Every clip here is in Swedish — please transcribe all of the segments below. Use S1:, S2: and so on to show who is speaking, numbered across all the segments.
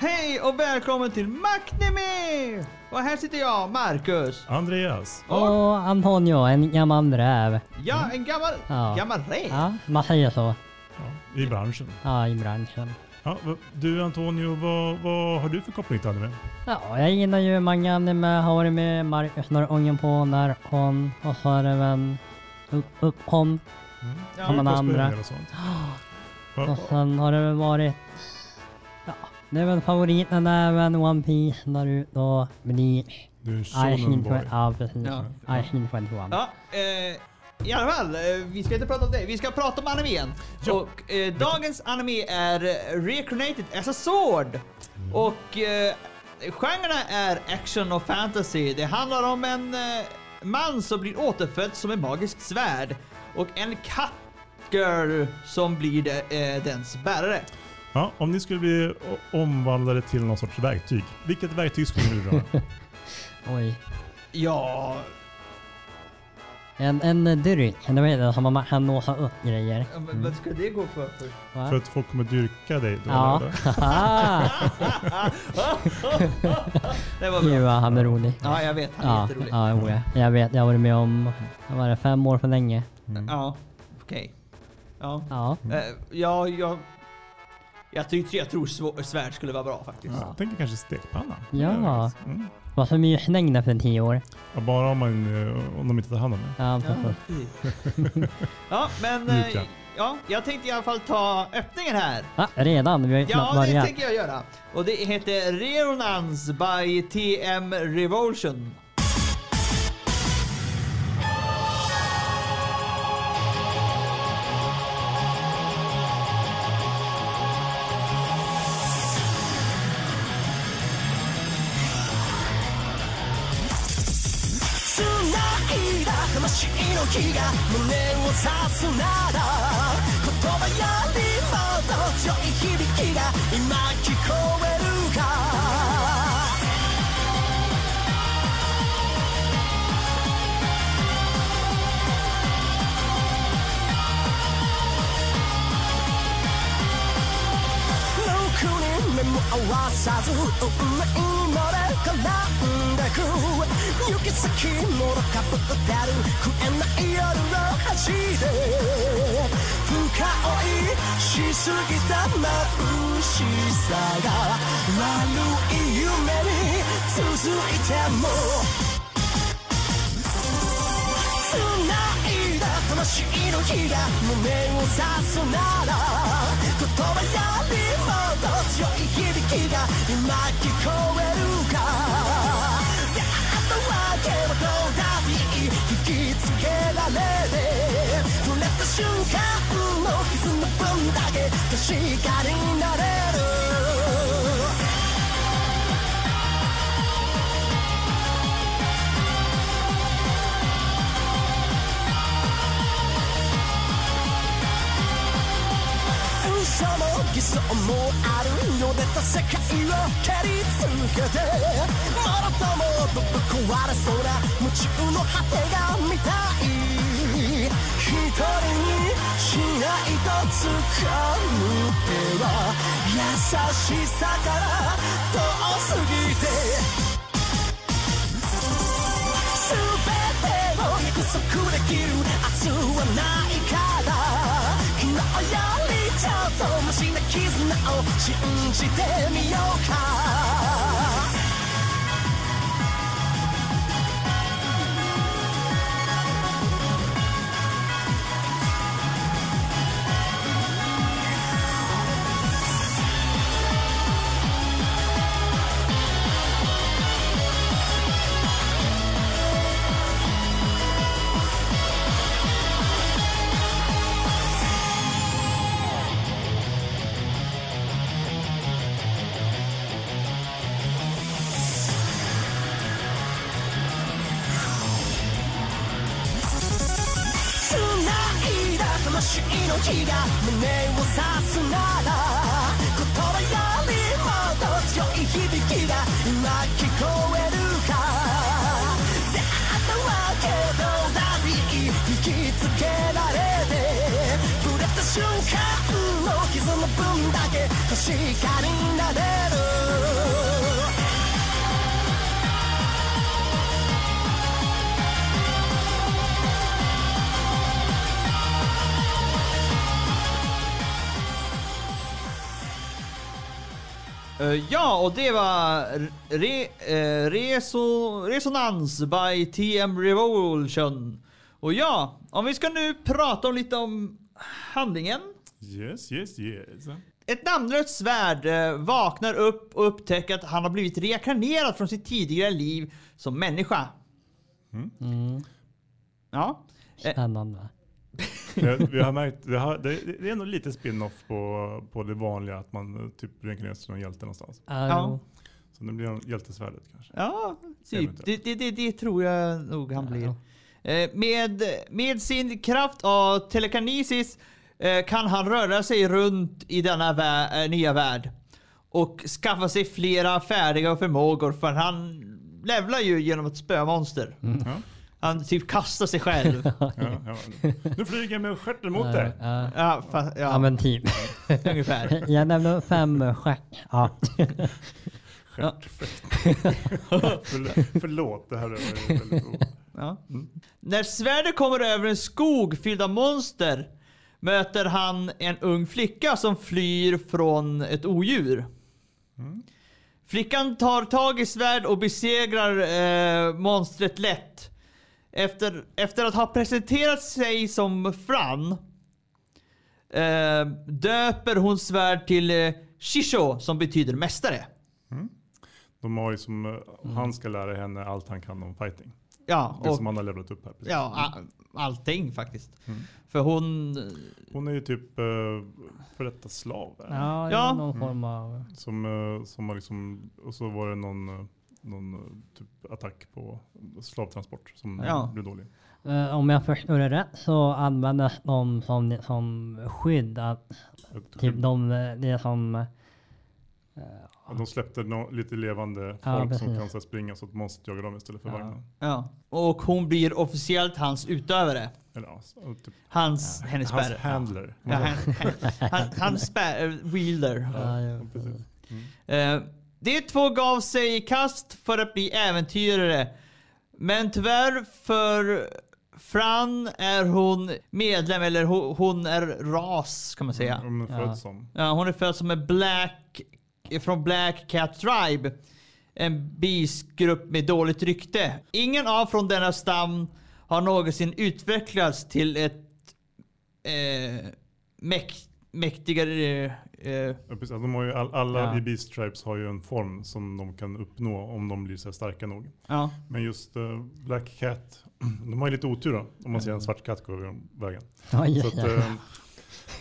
S1: Hej och välkommen till Macnimi! Och här sitter jag, Marcus.
S2: Andreas.
S3: Och Antonio, en gammal räv.
S1: Ja, en gammal,
S3: Ja.
S1: gammal räv.
S3: Ja, man säger så.
S2: Ja, I branschen.
S3: Ja, i branschen.
S2: Ja, du Antonio, vad, vad har du för koppling till anime?
S3: Ja, jag gillar ju många anime. Har varit med Marcus några gånger på när hon och så är det väl upp, upp hon.
S1: Ja.
S3: Har man andra.
S2: Och sånt. Va-
S3: Och sen har det väl varit... Ja, det är väl favoriten även One Piece, Naruto, Bleach.
S2: Du är en
S3: I
S2: shonen
S3: Shin
S2: boy.
S3: Ja, precis.
S1: Ja.
S3: I 21.
S1: Ja, eh, i alla fall, eh, vi ska inte prata om det. Vi ska prata om animen.
S2: Ja.
S1: Och eh, dagens anime är Reincarnated as a Sword. Och eh, genrerna är action och fantasy. Det handlar om en eh, man som blir återfödd som en magisk svärd. Och en catgirl som blir det, eh, dens bärare.
S2: Ja, om ni skulle bli omvandlade till någon sorts verktyg, vilket verktyg skulle ni vilja ha?
S3: Oj.
S1: Ja,
S3: En, en dyrk, du vet som man kan låsa upp grejer.
S1: men vad ska det gå för? för?
S3: Va?
S2: För att folk kommer dyrka dig då?
S3: Ja.
S1: eller? det var bra.
S3: Gud vad han är rolig.
S1: Ja, jag vet. Han är
S3: Ja,
S1: jätterolig.
S3: ja, jo, ja. Jag vet, jag har varit med om, vad var det, fem år för länge.
S1: Ja, okej. Ja.
S3: Ja.
S1: Eh, ja, jag... Jag, tyckte, jag tror svärd skulle vara bra faktiskt.
S2: Ja, jag tänker kanske stekpanna.
S3: Ja.
S2: Mm.
S3: Vad som är slängda för tio år.
S2: Ja, bara om, man, eh, om de inte tar hand om det.
S3: Ja,
S1: Ja, ja men... eh,
S2: Mjuka.
S1: Ja, jag tänkte i alla fall ta öppningen här.
S3: Ah, redan? Vi har ju knappt
S1: Ja, det
S3: börjat.
S1: tänker jag göra. Och det heter Reonance by TM Revolution.
S4: 魂の火が胸を刺すなら言葉よりもっと強い響きが今聞こえるか6人目も合わさず運命れ絡んでく行き先もろかぶってる食えない夜の恥で深追いしすぎた眩しさが悪い夢に続いてもしいの日が胸を刺すなら言葉よりもっと強い響きが今聞こえるか。出会ったわけはどうだっていい引きつけられてた世界を蹴り続けてもろともぶっ壊れそうな夢中の果てが見たい。一人にしないと掴む手は優しさから遠すぎて。全てを約束できるっとマシな絆を信じてみようか。け確かになれる
S1: Eh, ja, och det var re, eh, reso, Resonans by TM Revolution. Och ja, om vi ska nu prata om lite om handlingen.
S2: Yes, yes, yes.
S1: Ett namnlöst svärd eh, vaknar upp och upptäcker att han har blivit reinkarnerad från sitt tidigare liv som människa.
S3: Mm.
S1: Ja.
S3: Spännande.
S2: Det, vi har märkt, det, har, det, det är nog lite spin-off på, på det vanliga att man eh, typ reinkarneras till någon hjälte någonstans.
S3: Ja.
S1: Ja.
S2: Så det blir hjältesvärdet kanske.
S1: Ja, typ. Det, det, det, tror jag nog han blir. Eh, Med, med sin kraft av telekinesis eh, kan han röra sig runt i denna vä- eh, nya värld. Och skaffa sig flera färdiga förmågor för han levlar ju genom att spöa monster.
S2: Ja,
S1: Han typ kastar sig själv.
S2: ja, ja. Nu flyger jag med stjärten mot dig.
S3: Ja,
S1: ja, fa-
S3: ja
S1: ja,
S3: men typ.
S1: ungefär.
S3: Jag nämnde fem stjärt. Ja.
S2: Förl- Förlåt, det här ju väldigt
S1: Ja. När svärdet kommer över en skog fylld av monster möter han en ung flicka som flyr från ett odjur. Flickan tar tag i svärd och besegrar eh, monstret lätt. Efter, efter att ha presenterat sig som Fran eh, döper hon svärd till eh, Shisho som betyder mästare.
S2: De har ju som, eh, han ska lära henne allt han kan om fighting.
S1: Ja,
S2: Det
S1: och,
S2: som han har levlat upp här. Precis.
S1: ja a- allting faktiskt. För hon
S2: Hon är ju typ uh, för detta slav. där.
S3: Ja,
S1: Ja.
S3: någon form av...
S2: Som, eh, som har liksom, och så var det någon, eh, någon eh, typ attack på slavtransport som
S1: Ja.
S2: blev dålig.
S3: Eh, Om jag förstår det rätt så användes de som, som skydd. Att, typ de, det som...
S2: De släppte no, lite levande
S3: Ja,
S2: folk som kan så springa så att monstret jagar dem istället för
S3: Ja.
S2: vagnen.
S1: Ja, och hon blir officiellt hans utövare.
S2: Eller ja, så- typ,
S1: Hans, hennes
S2: hans handler.
S1: Ja, han, han, han, hans eh, wielder.
S3: Ja,
S2: Ja,
S3: ja.
S2: precis.
S1: Eh, de två gav sig i kast för att bli äventyrare. Men tyvärr för Fran är hon medlem, eller hon, hon är ras kan man säga.
S2: De är
S3: Ja.
S2: född som.
S1: Ja, hon är född som en black, från Black Cat Tribe. En beastgrupp med dåligt rykte. Ingen av från denna stam har någonsin utvecklats till ett eh, mäk, mäktigare... Eh,
S2: Ja, precis. De har ju all, alla
S3: Ja.
S2: i Beast Tribes har ju en form som de kan uppnå om de blir så här starka nog.
S1: ja.
S2: Men just eh, Black Cat, de har ju lite otur då. Om man ser en svart katt gå över vägen.
S3: Oj,
S2: Så att,
S3: ja.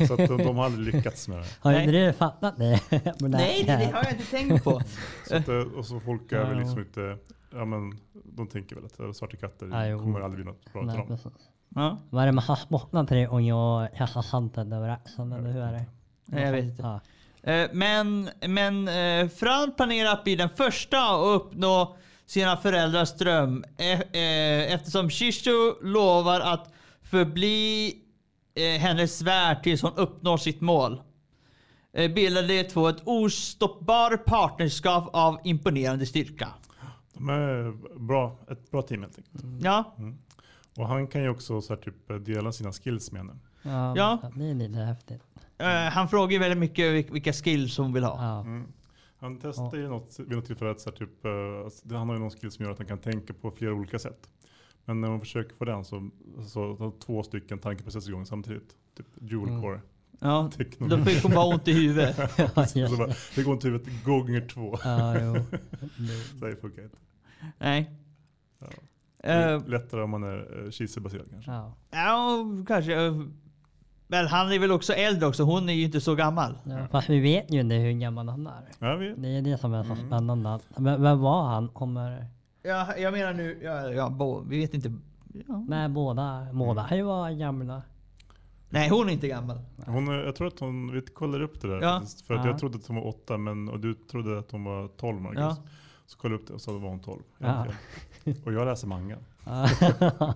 S2: Så att de, de har aldrig lyckats med det.
S3: Har
S1: Nej.
S3: inte du fattat det? Men
S1: Nej, det, det har jag inte tänkt på.
S2: Så att, eh, och så folk är väl liksom inte, ja men de tänker väl att eh, svarta katter
S3: Ja, jo.
S2: kommer aldrig bli något bra dem.
S3: precis.
S1: Ja,
S3: Vad är det med havsbottnar till och jag kastar saltet över axeln eller hur är det?
S1: Nej, jag vet inte.
S3: Ja.
S1: Eh, men men Fran planerar att bli den första att uppnå sina föräldrars dröm. Eftersom Shishu lovar att förbli hennes svärd tills hon uppnår sitt mål. Eh, bildar de två ett ostoppbar partnerskap av imponerande styrka.
S2: De är bra, ett bra team helt enkelt.
S1: Ja,
S2: Och han kan ju också så här, typ, eh, dela sina skills med henne.
S3: Ja,
S1: Ja.
S3: det är lite häftigt.
S1: eh, han frågar ju väldigt mycket vil- vilka skills hon vill ha.
S3: Ja.
S2: Mm. Han testar ju något, vid något tillfälle att så här, typ, eh, alltså, det- han har ju någon skill som gör att han kan tänka på flera olika sätt. Men när man försöker få den så, så tar två stycken tankeprocesser igång samtidigt. Typ dual
S3: Mm.
S2: core
S1: Ja,
S2: teknologi.
S1: då fick hon bara ont i huvudet.
S3: Ja,
S2: Så bara, det går inte huvudet gånger två.
S3: ja, jo.
S2: Så det funkar inte.
S1: Nej.
S2: Ja.
S1: Eh,
S2: Lättare om man är uh, cheesy-baserad kanske.
S3: Ja.
S1: Ja, kanske. eh, Men han är väl också äldre också. Hon är ju inte så gammal.
S3: Ja, fast vi vet ju inte hur gammal han är.
S2: Ja, vi,
S3: Det är det som är så
S2: Mm.
S3: spännande. Men vem var han? Kommer...
S1: Ja, jag menar nu, ja, ja, bo, vi vet inte. Ja.
S3: Nej, båda, båda
S2: Mm.
S3: är ju var gamla.
S1: Nej, hon är inte gammal.
S2: Hon, är- jag tror att hon, vi kollar upp det där
S1: Ja.
S2: faktiskt. För att
S3: Ja.
S2: jag trodde att hon var åtta men, och du trodde att hon var 12 Marcus.
S1: Ja.
S2: Så kollade jag upp det och så var hon 12. Jag
S3: Ja.
S2: hade fel. Och jag läser manga.
S3: Ja.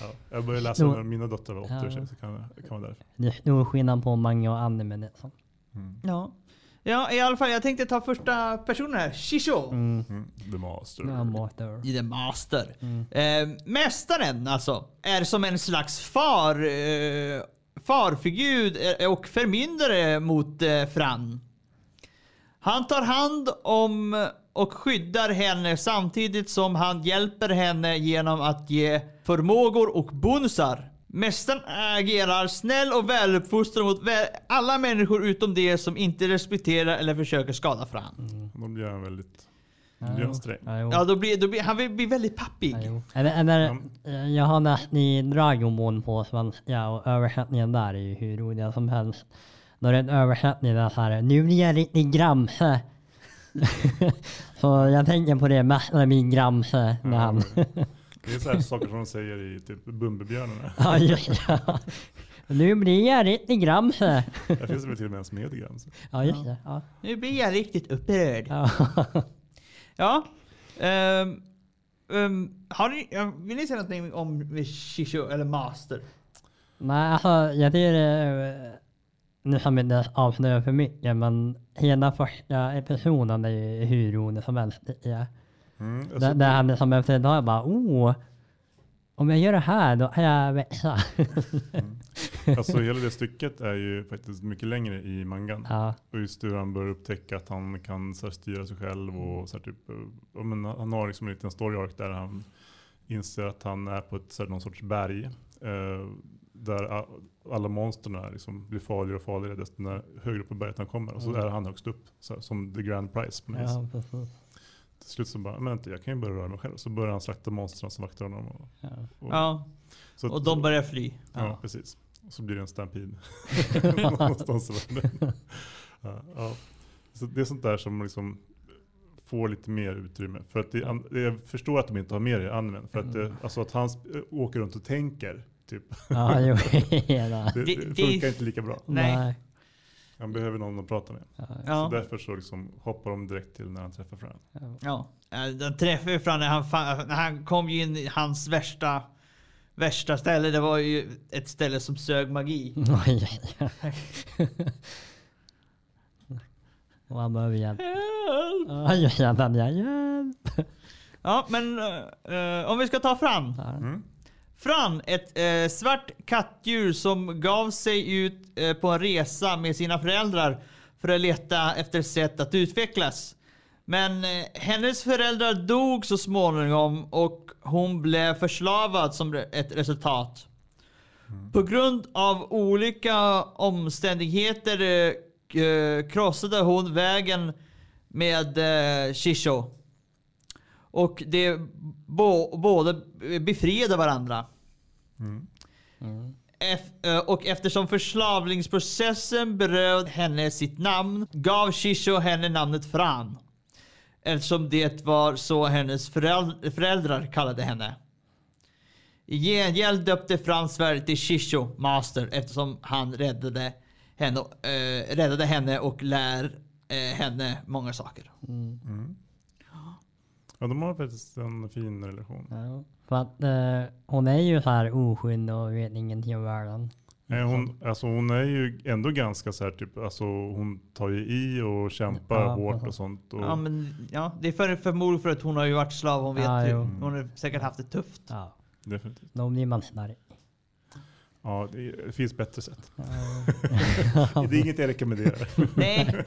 S2: Ja. Jag började läsa
S3: Jo.
S2: när mina döttrar var åtta
S3: Ja.
S2: år sedan, så kan kan vara därför.
S3: Det är stor skillnad på manga och anime liksom.
S2: Mm.
S1: Ja. Ja, i alla fall. Jag tänkte ta första personen här. Shisho.
S3: Mm.
S2: Mm. The Master.
S3: Ja, master.
S1: I The Master.
S3: Mm.
S1: Eh, mästaren alltså, är som en slags far, eh, farfigur eh, och förmyndare mot eh, Fran. Han tar hand om och skyddar henne samtidigt som han hjälper henne genom att ge förmågor och bonusar. Mästaren agerar snäll och väluppfostrad mot vä- alla människor utom de som inte respekterar eller försöker skada Fran.
S2: Då blir han väldigt
S3: Ja,
S2: blir
S3: jo.
S2: han sträng.
S3: Ja,
S1: då blir, då blir, han blir väldigt pappig.
S3: Eller, eller, eh, jag har läst i Dragon Ball på svenska och översättningen där är ju hur roliga som helst. Då är det en översättning där så här, nu blir jag riktigt gramse. så jag tänker på det, mästaren min gramse. När
S2: Ja,
S3: han...
S2: Det är så här saker som de säger i typ Bumbibjörnarna.
S3: ja, just det. Nu blir jag riktigt gramse.
S2: Där finns det väl till och med en smedgram. så.
S3: Ja, just det. Ja.
S1: Nu blir jag riktigt upprörd.
S3: Ja.
S1: Ja. Ehm, ehm, har ni, ja, vill ni säga någonting om Shisho eller Master?
S3: Nej, alltså jag tycker det... Nu ska vi inte avslöja för mycket men hela första episoden är ju hur rolig som helst jag.
S2: Mm. Alltså,
S3: där han liksom efter ett tag bara oh, om jag gör det här då kan jag växa.
S2: alltså hela det stycket är ju faktiskt mycket längre i mangan.
S3: ja,
S2: Och just hur han börjar upptäcka att han kan så här, styra sig själv och så här, typ, eh, ja, men han har liksom en liten story arc där han inser att han är på ett, så här, någon sorts berg. Eh, där alla monstren liksom blir farligare och farligare desto när- högre upp på berget han kommer. Och så är han högst upp, så här, som the grand prize. På
S3: ja, precis.
S2: Till slut så bara, men vänta, jag kan ju börja röra mig själv. Så börjar han slakta monstren som vaktar honom. Och,
S3: Ja.
S2: och,
S1: Ja,
S2: så att-
S1: och de börjar fly.
S2: Ja, precis. Och så blir det en stampede. Någonstans i världen. ja, ja. Så det är sånt där som liksom får lite mer utrymme. För att det, jag förstår att de inte har med det i animen. För att, det, alltså att han åker runt och tänker, typ.
S3: Ja, jo,
S2: det
S1: det-
S2: funkar inte lika bra.
S1: Nej.
S2: Han behöver någon att prata med.
S3: Ja,
S2: Så därför så liksom hoppar de direkt till när han träffar Fran.
S1: ja. Den träffade ju Fran när han, när han kom ju in i hans värsta, värsta ställe. Det var ju ett ställe som sög magi.
S3: Och han behöver hjälp. Hjälp.
S1: Ja, men eh, om vi ska ta Fran.
S3: Ja.
S2: Mm.
S1: Fran, ett eh, svart kattdjur som gav sig ut eh, på en resa med sina föräldrar för att leta efter sätt att utvecklas. Men eh, hennes föräldrar dog så småningom och hon blev förslavad som re- ett resultat. På grund av olika omständigheter eh, eh, krossade hon vägen med eh, Shisho. Och det bo, båda befriade varandra.
S2: Mm.
S1: Ef- eh, och eftersom förslavningsprocessen berövde henne sitt namn gav Shisho henne namnet Fran. Eftersom det var så hennes föräld- föräldrar kallade henne. I gengäld döpte Fran Sverige till Shisho Master eftersom han räddade henne, eh, räddade henne och lär eh, henne många saker.
S2: Mm. Ja, de har faktiskt en fin relation.
S3: Ja. För att eh, hon är ju så här oskyldig och vet ingenting om världen.
S2: Nej, hon, alltså hon är ju ändå ganska så här, typ, alltså hon tar ju i och kämpar
S3: Ja,
S2: hårt och sånt. Och,
S1: Ja, men, ja, det är för, förmodligen för att hon har ju varit slav. Hon vet
S3: Ja,
S1: ju. Hon har säkert haft det tufft.
S3: Ja,
S2: Definitivt.
S3: då blir man snarare.
S2: Ja, det, finns bättre sätt. Det är inget jag rekommenderar.
S1: Nej,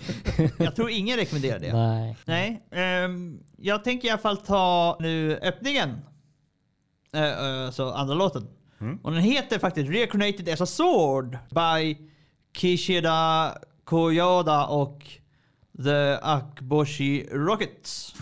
S1: jag tror ingen rekommenderar det.
S3: Nej.
S1: Nej, ehm, jag tänker i alla fall ta nu öppningen. Uh, så andra låten.
S2: Mm.
S1: Och den heter faktiskt Reincarnated as a Sword by Kishida Koyoda och The Akboshi Rockets.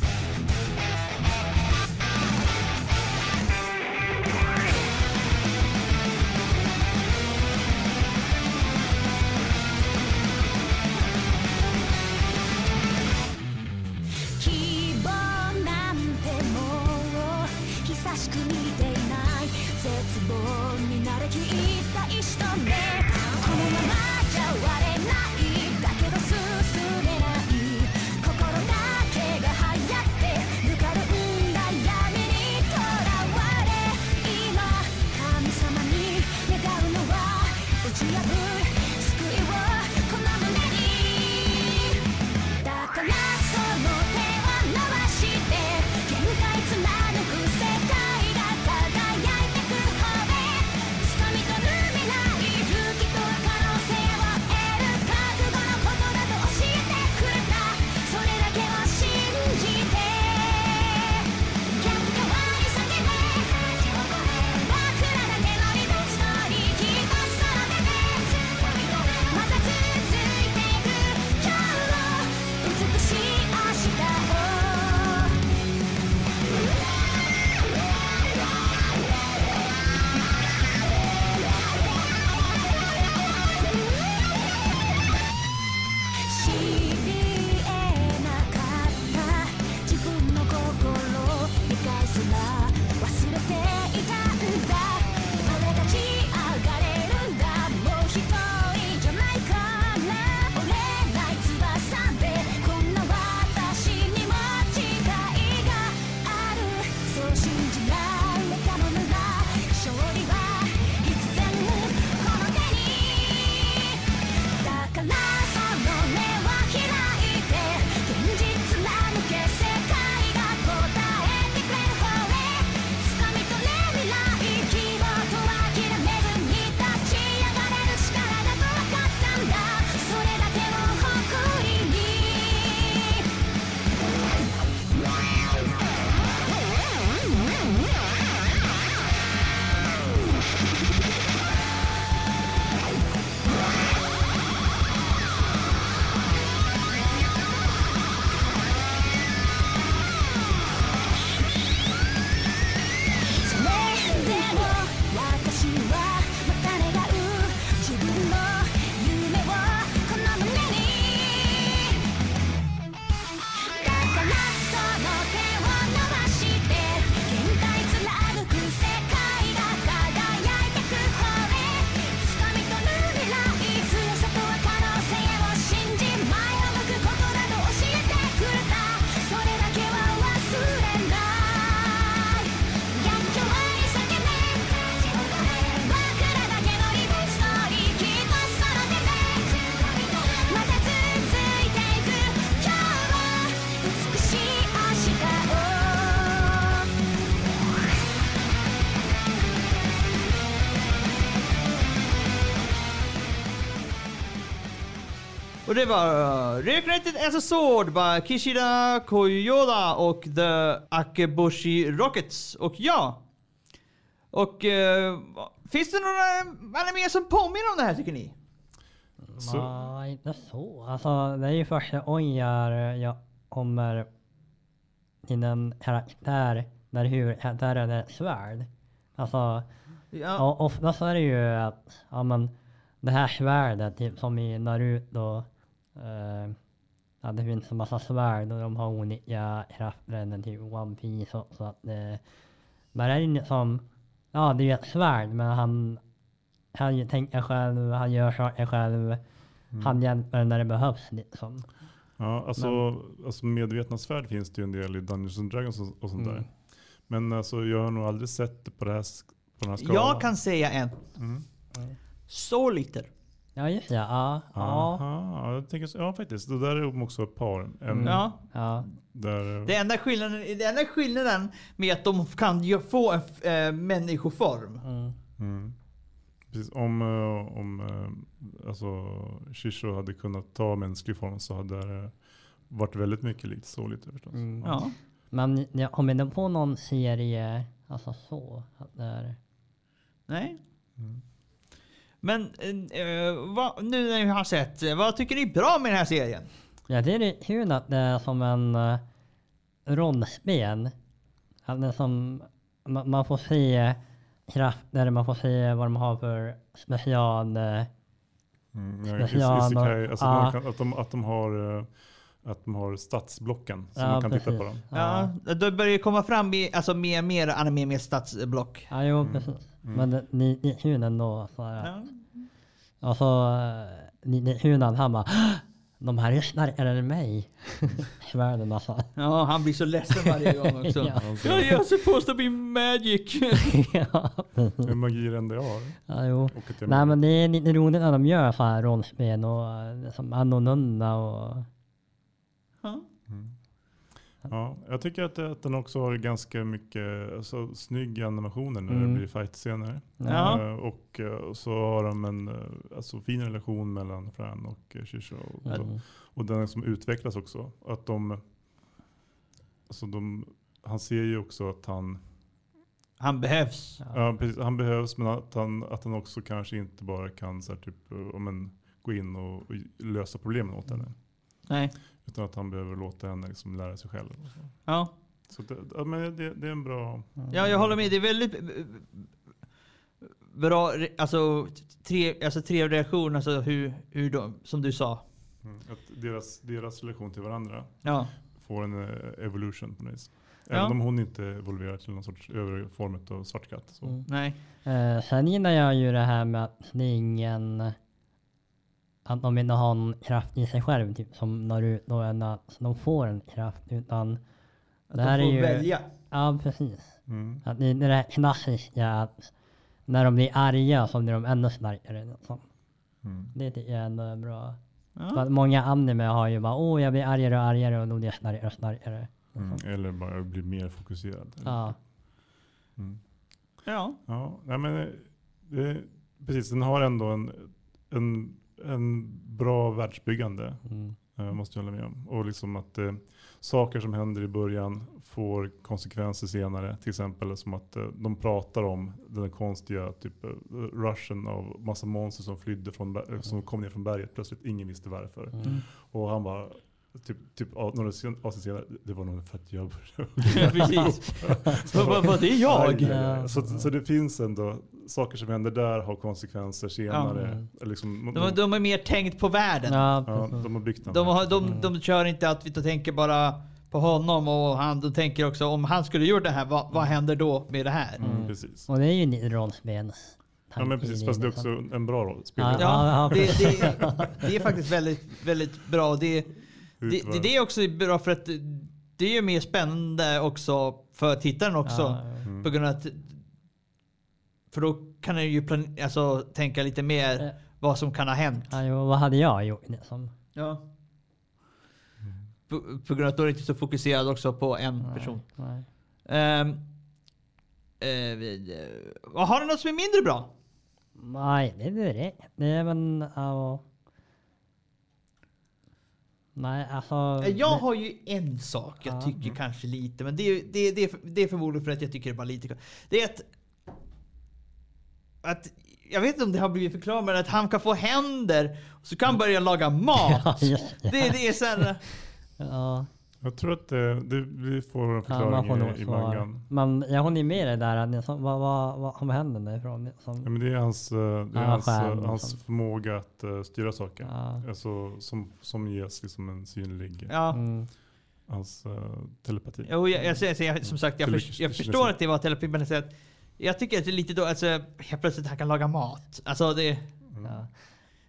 S1: Det var uh, Recreated as a Sword by Kishida Koyoda och The Akeboshi Rockets. Och ja. Och eh, finns det några anime som påminner om det här tycker ni?
S2: Så,
S3: Nej, inte så. Alltså det är ju första gången jag, jag kommer till en karaktär där huvudkaraktären är ett svärd. Alltså,
S1: Ja.
S3: och oftast är det ju att, ja men det här svärdet, typ som i Naruto. Eh, ja, det finns en massa svärd och de har olika krafter än typ One Piece också. Att, eh, men det är ju som, ja det är ju ett svärd men han han ju tänker själv, han gör saker själv. Han hjälper när det behövs liksom.
S2: ja, alltså, alltså medvetna svärd finns det ju en del i Dungeons and Dragons och, och sånt
S3: Mm.
S2: där. Men alltså, jag har nog aldrig sett det på, det här, på den här skalan.
S1: Jag kan säga en.
S2: Mm.
S1: Soul Eater.
S3: Ja just det, ja. Ja.
S2: Aha, ja, jag tänker, så- ja faktiskt. Det där är också ett par. En,
S3: Mm.
S1: Ja.
S3: ja.
S2: där,
S1: Det enda skillnaden, det enda skillnaden med att de kan ju få en f- eh, människoform.
S3: Mm.
S2: Mm. Precis, om eh, om eh, alltså, Shisho hade kunnat ta mänsklig form så hade det varit väldigt mycket likt så lite förstås.
S3: Mm.
S1: Ja.
S3: Men jag kommer inte på någon serie, alltså så. Att det är,
S1: Nej.
S2: Mm.
S1: Men eh, vad, nu när vi har sett, eh, vad tycker ni är bra med den här serien?
S3: jag tycker det är kul att det är som en uh, rollspel. Att det är som, man, man får se krafter, man får se vad de har för special... eh,
S2: Mm, ja,
S3: Ja,
S2: isekai,
S3: men-
S2: alltså
S3: ja.
S2: kan, att, de, att, de har, eh, att de har stadsblocken så
S3: Ja,
S2: man kan titta
S3: precis.
S2: på dem.
S1: Ja. Då börjar det komma fram mer, alltså mer, mer anime med stadsblock.
S3: Ja, jo precis. Men det, det, det är kul ändå. Så här.
S1: Ja.
S3: Och så eh, det, det är kul att han bara de här är starkare än mig. Svärden alltså.
S1: ja, han blir så ledsen varje gång också.
S3: Ja.
S1: ja. Jag är supposed to be magic.
S3: ja,
S2: Hur magi är det enda jag har.
S3: ja, jo. Nej men det är lite roligt när de gör så här rollspel och eh, som annorlunda och...
S1: ja.
S2: Ja, jag tycker att, att den också har ganska mycket alltså, snygg animationer när
S3: Mm.
S2: det blir fight-scener.
S1: Ja.
S2: Eh, och eh, så har de en eh, alltså, fin relation mellan Fran och uh, Shisho. Och,
S3: Mm.
S2: och den som utvecklas också. Att de, alltså de, han ser ju också att han,
S1: Han behövs.
S2: ja, precis, han behövs men att han, att han också kanske inte bara kan så här, typ, om en, gå in och, och lösa problemen åt henne.
S1: Nej.
S2: Utan att han behöver låta henne liksom lära sig själv.
S1: Ja.
S2: Så det, ja, men det, det är en bra...
S1: ja, jag håller med. Det är väldigt eh, bra, alltså, tre, alltså trevlig reaktion, alltså hur, hur de, som du sa.
S2: Mm, att deras, deras relation till varandra
S1: Ja.
S2: får en eh, evolution på något vis.
S1: Ja.
S2: Även om hon inte evolverar till någon sorts övre form av svart katt. Så.
S3: Mm.
S1: Nej.
S3: Eh, sen gillar jag ju det här med att det är ingen... Att de inte har en kraft i sig själv, typ som Naruto, att de får en kraft. Utan
S1: Att
S3: det här
S1: de
S3: är
S1: får
S3: ju...
S1: välja.
S3: Ja, precis.
S2: Mm.
S3: Att det är det där klassiska att när de blir arga så blir de ännu starkare. Liksom.
S2: Mm.
S3: Det tycker jag ändå är bra. För
S1: Ja.
S3: att många anime har ju bara åh jag blir argare och argare och då blir jag starkare och starkare.
S2: Mm. Eller bara bli mer fokuserad.
S3: Ja.
S2: Mm.
S1: ja.
S2: Ja, nej men eh, det, precis. Den har ändå en, en, en bra världsbyggande.
S3: Mm.
S2: eh, måste jag hålla med om. Och liksom att eh, saker som händer i början får konsekvenser senare. Till exempel som att eh, de pratar om den konstiga typ, eh, rushen av massa monster som flydde från, eh, som kom ner från berget. Plötsligt ingen visste varför.
S3: Mm.
S2: Och han bara, typ, typ av- några avsnitt senare, det var nog för att jag
S1: Precis. Vad vad- vad det är jag?
S3: Ja.
S2: så, så det finns ändå saker som händer där har konsekvenser senare.
S3: Mm.
S2: Eller Liksom,
S1: De, de är mer tänkt på världen.
S3: Ja,
S2: ja,
S3: precis.
S2: de har byggt den.
S1: De, har, de, de kör inte att vi tänker bara på honom och han de tänker också om han skulle gjort det här, vad, vad händer då med det här?
S2: mm, precis.
S3: Och det är ju lite rollspel.
S2: Ja men precis, fast det är också en bra roll.
S3: Ja,
S1: Ja,
S3: ja,
S1: det,
S3: precis.
S1: det, det är faktiskt väldigt, väldigt bra. Det, det, det, det är också bra för att det är ju mer spännande också för tittaren också.
S3: Ja,
S2: Mm.
S1: På grund av att för då kan den ju plan, alltså, tänka lite mer
S3: Ja.
S1: vad som kan ha hänt.
S3: ja, jo, vad hade jag gjort liksom?
S1: Ja. På, på grund av att då är det inte så fokuserad också på en
S3: Nej,
S1: person.
S3: nej.
S1: Vi, eh, har du något som är mindre bra?
S3: Nej, det är det. Det är väl... Ja, Nej, alltså...
S1: Jag har ju en sak jag
S3: Ja.
S1: tycker kanske lite, men det är, det, det, det är förmodligen för att jag tycker det bara lite Det är att... att jag vet inte om det har blivit förklarat, men att han kan få händer så kan han börja laga mat.
S3: Ja, just det.
S1: Det, är såhär...
S3: Ja,
S2: Jag tror att det, det, vi får en
S3: ja, man får
S2: förklaring
S3: nog
S2: i, i mangan.
S3: Men jag håller med dig där. att Liksom, vad, vad, vad kommer händerna ifrån?
S2: Ja,
S3: Liksom,
S2: men det är hans, eh, det är
S3: Ja,
S2: hans,
S3: skärm
S2: eh,
S3: och
S2: hans
S3: sånt.
S2: förmåga att eh, styra saker.
S3: ja.
S2: Alltså, som, som ges liksom en synlig,
S1: Ja.
S3: Mm.
S2: hans eh, telepati.
S1: Jo, jag, jag, jag, jag, som sagt, jag,
S2: Tele-
S1: för, jag förstår att det var terapi, men jag, säger att jag tycker att det är lite då, alltså, helt plötsligt han kan laga mat. Alltså det...
S3: Ja.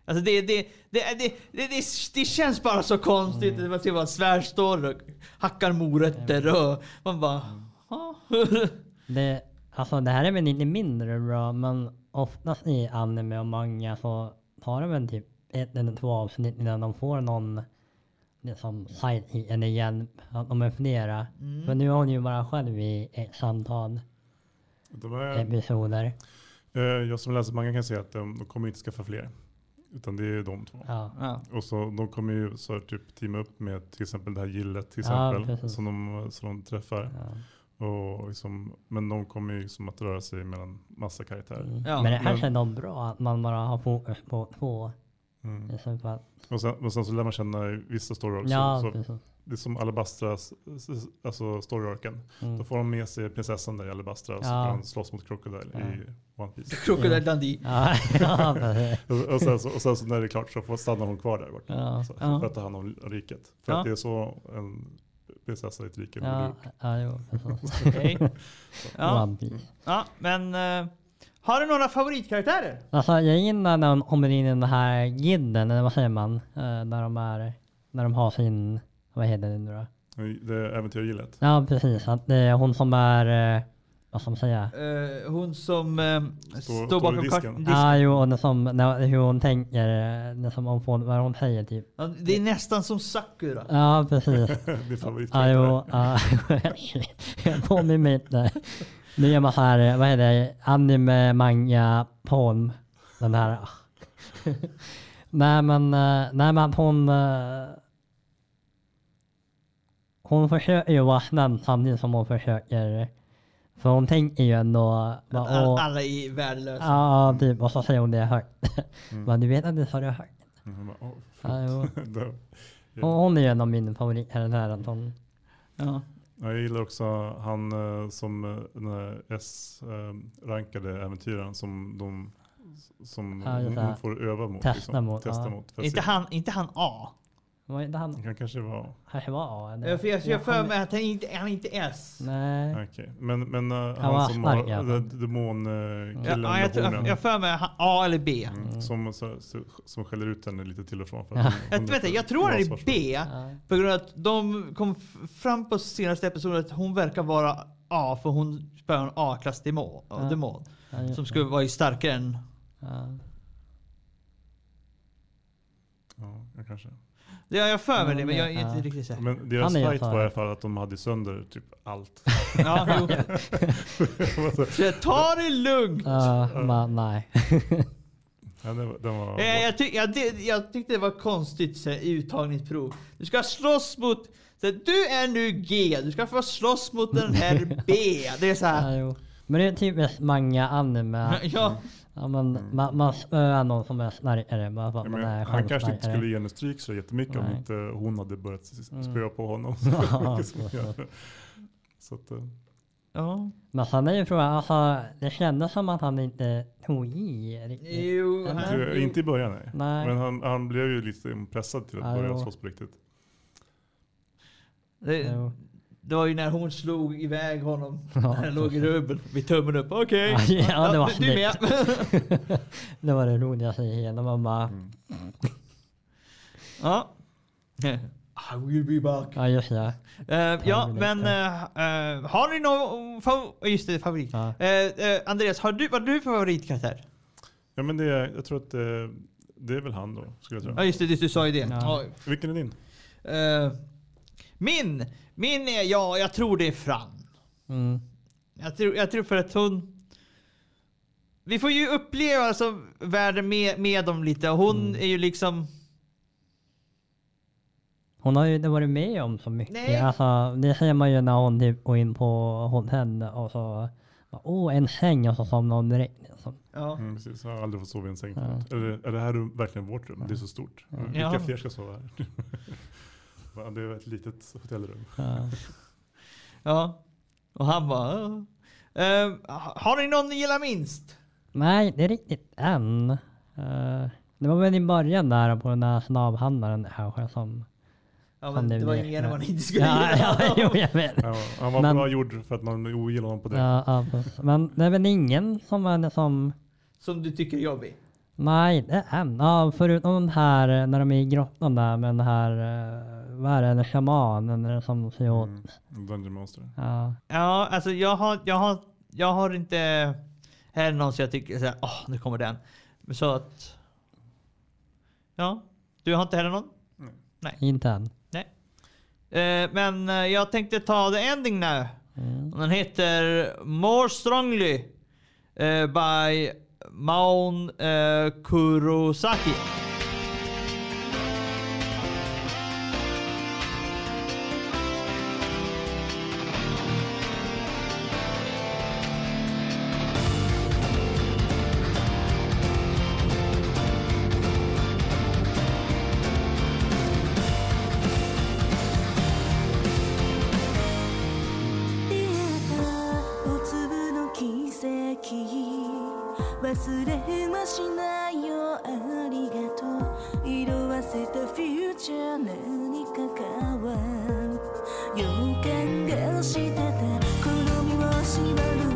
S1: Alltså det, det, det, det, det, det, det känns bara så konstigt.
S3: Mm.
S1: Man ser vad svär står och hackar morötter och man bara...
S3: Mm. Det, alltså det här är väl lite mindre bra, men oftast i anime och manga så tar det väl typ ett eller två avsnitt innan de får någon liksom sidekick eller hjälp, att de är flera.
S1: Mm.
S3: För nu är hon ju bara själv i ett samtal
S2: De
S3: episoder.
S2: eh, jag som läser manga kan säga att de, de kommer inte skaffa fler. Utan det är de två.
S3: Ja.
S1: Ja.
S2: Och så de kommer ju så här, typ teama upp med till exempel det här gillet till
S3: Ja,
S2: exempel.
S3: precis.
S2: som, de, som de träffar.
S3: Ja.
S2: Och liksom, men de kommer ju som att röra sig mellan massa karaktärer.
S3: Mm.
S1: Ja,
S3: men det här
S2: men-
S3: känns nog bra att man bara har fokus på två.
S2: Mm. Och, sen, och sen så lär man känna vissa story arcs.
S3: ja,
S2: så, så,
S3: precis.
S2: Det är som Alabastras alltså story arken.
S3: Mm.
S2: Då får de med sig prinsessan där i Alabastra och så
S3: Ja.
S2: de slåss mot Crocodile
S3: Ja.
S2: i One Piece.
S1: Crocodile Dundee.
S2: Och, sen, så, och sen så när det är klart så får stannar hon kvar där borta.
S3: Ja.
S2: Så,
S1: Ja.
S2: För att ta hand om riket. För
S1: Ja.
S2: att det är så en prinsessa i ett rike
S3: Ja, ja, jo, precis.
S1: Okej. Ja,
S3: One Piece.
S1: ja, men... eh, har du några favoritkaraktärer?
S3: Alltså jag gillar när de kommer in i den här gilden, eller vad säger man? Eh, när de är, när de har sin, vad heter det nu då?
S2: Det är äventyrgillet.
S3: Ja precis, att det är hon som är, eh, vad ska man säga?
S1: Eh, hon som uh,
S2: står
S1: står bakom
S2: disken.
S3: Ja jo, och det som, när, hur hon tänker, eh, det som hon får, vad hon säger typ.
S1: Ja, Det är nästan som Sakura.
S3: Ja precis.
S2: Din
S3: Ja
S2: favoritkaraktär.
S3: jo, ja. jag påminner mig inte. Nu gör man så här, eh, vad heter det, anime, manga, poem. Den här. nej men, eh, nej men hon... Hon försöker ju vara snäll samtidigt som hon försöker. För hon tänker ju ändå...
S1: Att
S3: bara,
S1: all, alla är värdelösa.
S3: Ja, typ. Och så säger hon det högt.
S2: Mm.
S3: Men du vet att du sa det högt.
S2: Mm, hon bara, "Åh,
S3: Ja, Hon, är ju en av mina favoritkaraktärer. Hon,
S1: Ja.
S2: Ja, Jag gillar också han eh, som eh, den S-rankade äventyraren som de som
S3: Ja,
S2: hon, får öva mot.
S3: Testa mot,
S2: Testa
S3: ja.
S2: mot
S1: Inte, han, inte han A.
S3: var inte han...
S2: Det kan kanske vara,
S3: Kanske var A? eller?
S1: Jag, för jag, jag för mig att han inte han är inte S.
S3: Nej.
S2: okej. Men, men eh,
S3: var
S2: han som
S3: i
S2: har
S3: fall.
S2: uh, demonkillen
S1: Ja, ja, jag, tror- jag, jag för mig han, A eller B.
S2: Mm, som, så, så, som skäller ut henne lite till och från. För
S3: Ja.
S2: att hon,
S1: Jag,
S2: hon
S1: vet, inte,
S2: för
S1: jag tror han är. B.
S3: Ja.
S1: På grund av att de kom f- fram på senaste episoden att hon verkar vara A för hon spöar en A-klass demon.
S3: Ja.
S1: demon
S3: Ja, just
S1: som
S3: det.
S1: skulle vara starkare än...
S3: Ja.
S2: Ja, jag kanske.
S1: Ja, jag för mig
S3: Ja,
S1: det men jag är
S3: ja.
S1: inte riktigt säker.
S2: Men deras
S3: Han är
S2: fight var i alla fall att de hade sönder typ allt.
S1: Ja, jo. Så jag tar det lugnt.
S3: Ja, men nej.
S2: ja, var- den var,
S1: Jag, jag, tyck, jag, jag tyckte det var konstigt så här, uttagningsprov. Du ska slåss mot... Så här, du är nu G, du ska få slåss mot den här B. Det är så
S3: Ja,
S1: här.
S3: jo. Men det är typiskt manga anime.
S1: Ja,
S3: Ja, men man, man spöar någon som är starkare bara för att
S2: Ja,
S3: man är
S2: han kanske inte skulle ge henne stryk så jättemycket om
S3: Nej.
S2: inte hon hade börjat
S3: Mm.
S2: spöa på honom.
S3: Ja,
S2: så att, eh,
S1: ja.
S3: Men sen är ju frågan, alltså, det kändes som att han inte tog i riktigt.
S1: Jo, han,
S2: inte i början nej.
S3: Nej.
S2: Men han, han blev ju lite pressad till att
S3: Ja,
S2: börja slåss på riktigt.
S1: det. Det var ju när hon slog iväg honom.
S3: Ja.
S1: När han låg i rubbel. Med tummen upp. Okej.
S3: Ja, ja, det var
S1: du, du är med.
S3: det var det roligaste i hela. Man bara,
S2: Mm.
S1: ja. I will be back.
S3: ja just det.
S1: Eh, ja, men eh, eh, har ni någon fav- just det, favorit?
S3: Ja.
S1: Andreas, har du, vad har du för favoritkaraktär?
S2: Ja men det, är- jag tror att det, det är väl han då, skulle jag
S1: Ja
S2: tro.
S1: just det, du, du sa ju det.
S3: Ja.
S1: Ja.
S2: Vilken är din?
S1: Min, min är, ja jag tror det är Fran.
S3: Mm.
S1: Jag tror, jag tror för att hon... Vi får ju uppleva alltså, världen med, med dem lite hon
S3: Mm.
S1: är ju liksom...
S3: Hon har ju inte varit med om så mycket.
S1: Nej.
S3: Alltså, det ser man ju när hon typ går in på hotell och så Åh, en säng och så somnar hon direkt. Liksom.
S1: Ja.
S2: Mm, precis. Jag har aldrig fått sova i en säng förut. Är, är det här verkligen vårt rum? Det är så stort. Vilka
S1: Ja.
S2: fler ska sova här? Det är ett litet hotellrum.
S3: Ja.
S1: ja. Och han bara... Eh, har ni någon ni gillar minst?
S3: Nej, det är riktigt än. Eh, det var väl i början där på den där snabbhandlaren kanske som...
S1: Ja, men
S3: det
S1: det var ju mer än
S3: ja.
S1: vad ni inte skulle
S3: Ja,
S1: gilla.
S3: ja, jo, jag vet.
S2: Ja, han var
S3: Men-
S2: bra gjord för att man ogillar honom på det.
S3: Ja, ja, men det är väl ingen som är som...
S1: Som du tycker är jobbig?
S3: Nej, det är en. Ja, förutom den här eh, när de är i grottan där med den här... eh, Vad är det? En shamanen eller som ser åt.
S2: Mm. Dungeon Monster.
S3: Ja.
S1: Ja, alltså jag har, jag har, jag har inte här någon som jag tycker såhär, åh, nu kommer den. Så att... Ja, du har inte heller någon?
S3: Inte än.
S1: Nej. Eh, men eh, jag tänkte ta the ending nu.
S3: Mm.
S1: Den heter More Strongly eh, by Maun eh, Kurosaki.
S5: 忘れはしないよ。ありがとう。色あせたフューチャー。何か変わる。予感がしてた。好みを縛る。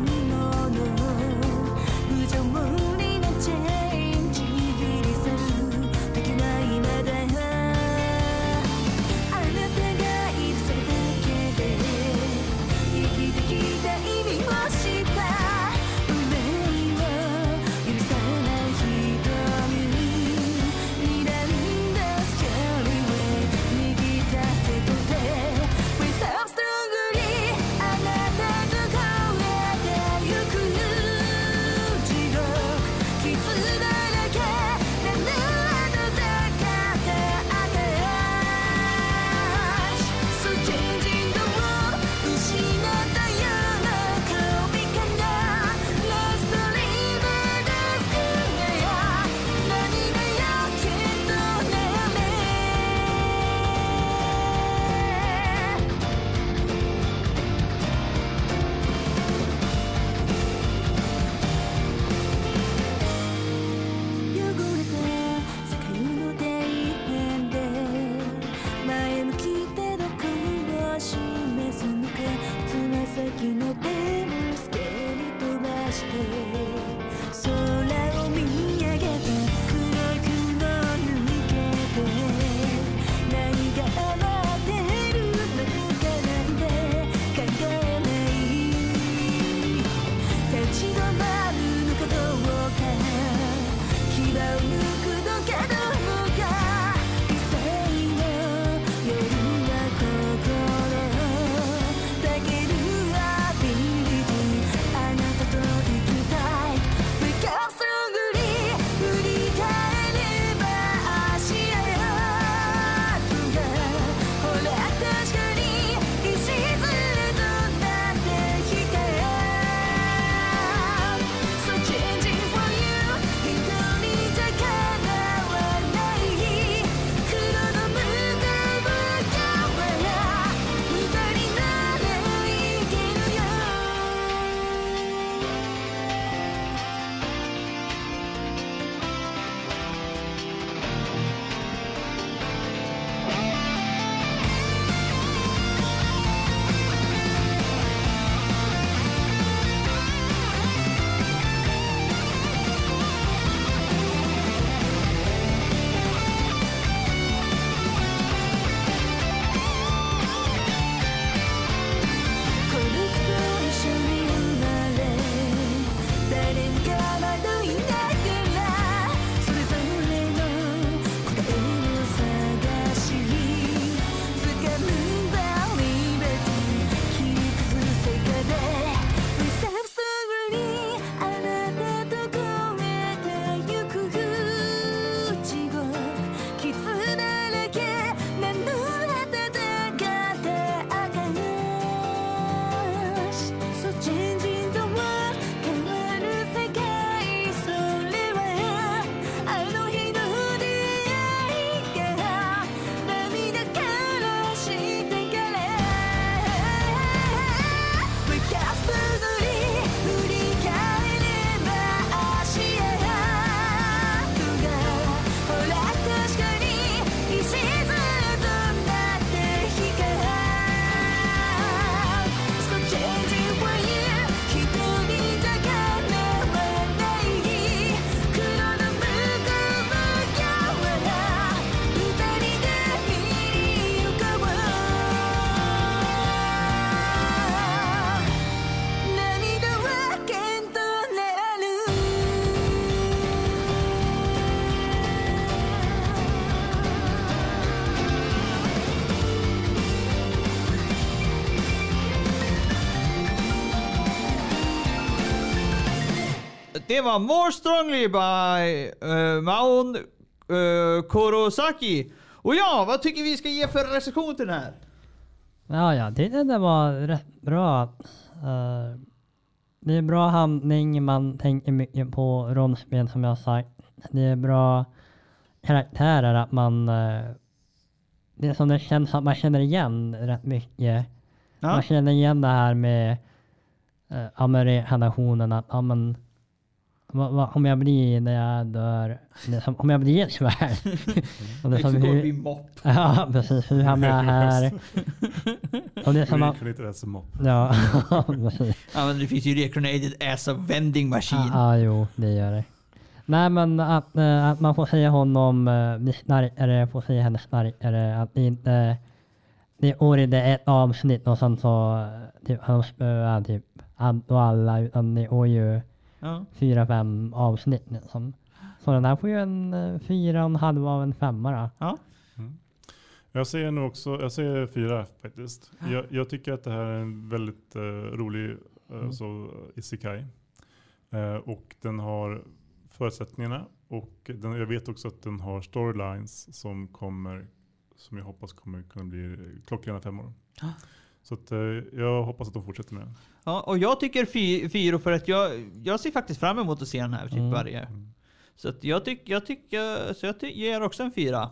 S1: Det var More Strongly by uh, Maon uh, Kurosaki. Och ja, vad tycker vi ska ge för recension till den här?
S3: Ja, jag tyckte det var rätt bra. Eh, det är bra handling, man tänker mycket på rollspel som jag sagt. Det är bra karaktärer, att man... eh, det är som det känns att man känner igen rätt mycket.
S1: Ja.
S3: Man känner igen det här med uh, Amerikanationen att ja, men, kommer jag bli när jag dör? Om jag blir ett svärd? Och det är som
S1: Det kommer
S3: hur-
S1: bli mopp.
S3: Ja, precis. Hur hamnar jag här? Och det är som att,
S2: Reincarnated as a mop.
S3: ja, precis.
S1: Ja, men det finns ju Recreated as a vending machine.
S3: Ja, ah, jo, det gör det. Nej, men att, eh, att man får se honom uh, bli starkare, får se henne starkare. Att det inte... Det är inte ett avsnitt och sen så eh, typ, han spöar typ allt och alla. Utan det är ju
S1: Ja.
S3: fyra, fem avsnitt liksom. Så den här får ju en eh, fyra och en halv av en femma då.
S1: Ja.
S2: Jag säger nog också, jag säger fyra faktiskt. Jag, jag tycker att det här är en väldigt eh, rolig uh, så, isekai. Eh, och den har förutsättningarna och den, jag vet också att den har storylines som kommer, som jag hoppas kommer kunna bli klockrena femmor.
S1: Ah.
S2: Så att, eh, jag hoppas att de fortsätter med den.
S1: Ja, och jag tycker fy, fyra för att jag, jag ser faktiskt fram emot att se den här typ
S3: Mm.
S1: varje. Så att jag tycker, jag tycker, så jag ty, ger också en fyra.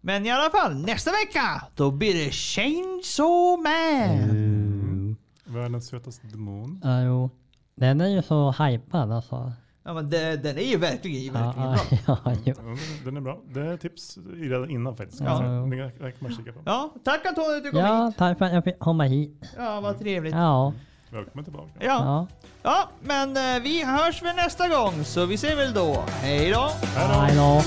S1: Men i alla fall, nästa vecka då blir det Chainsaw Man.
S3: Mm.
S2: Världens sötaste demon.
S3: Ja, jo. Den är ju så hypad alltså.
S1: Ja men det, den är ju verkligen, verkligen
S3: Ja,
S1: bra.
S3: ja. Ja,
S2: den- är bra. Det är tips redan innan faktiskt.
S3: Ja.
S2: Den kan man kika på.
S1: Ja, tack Antonija att du kom
S3: Ja,
S1: hit.
S3: tack för att jag fick komma hit.
S1: Ja, vad trevligt.
S3: Ja,
S2: Välkommen tillbaka.
S1: Ja,
S3: ja.
S1: ja men eh, vi hörs väl nästa gång så vi ses väl då. Hej då!
S2: Hej då!
S3: Hej då.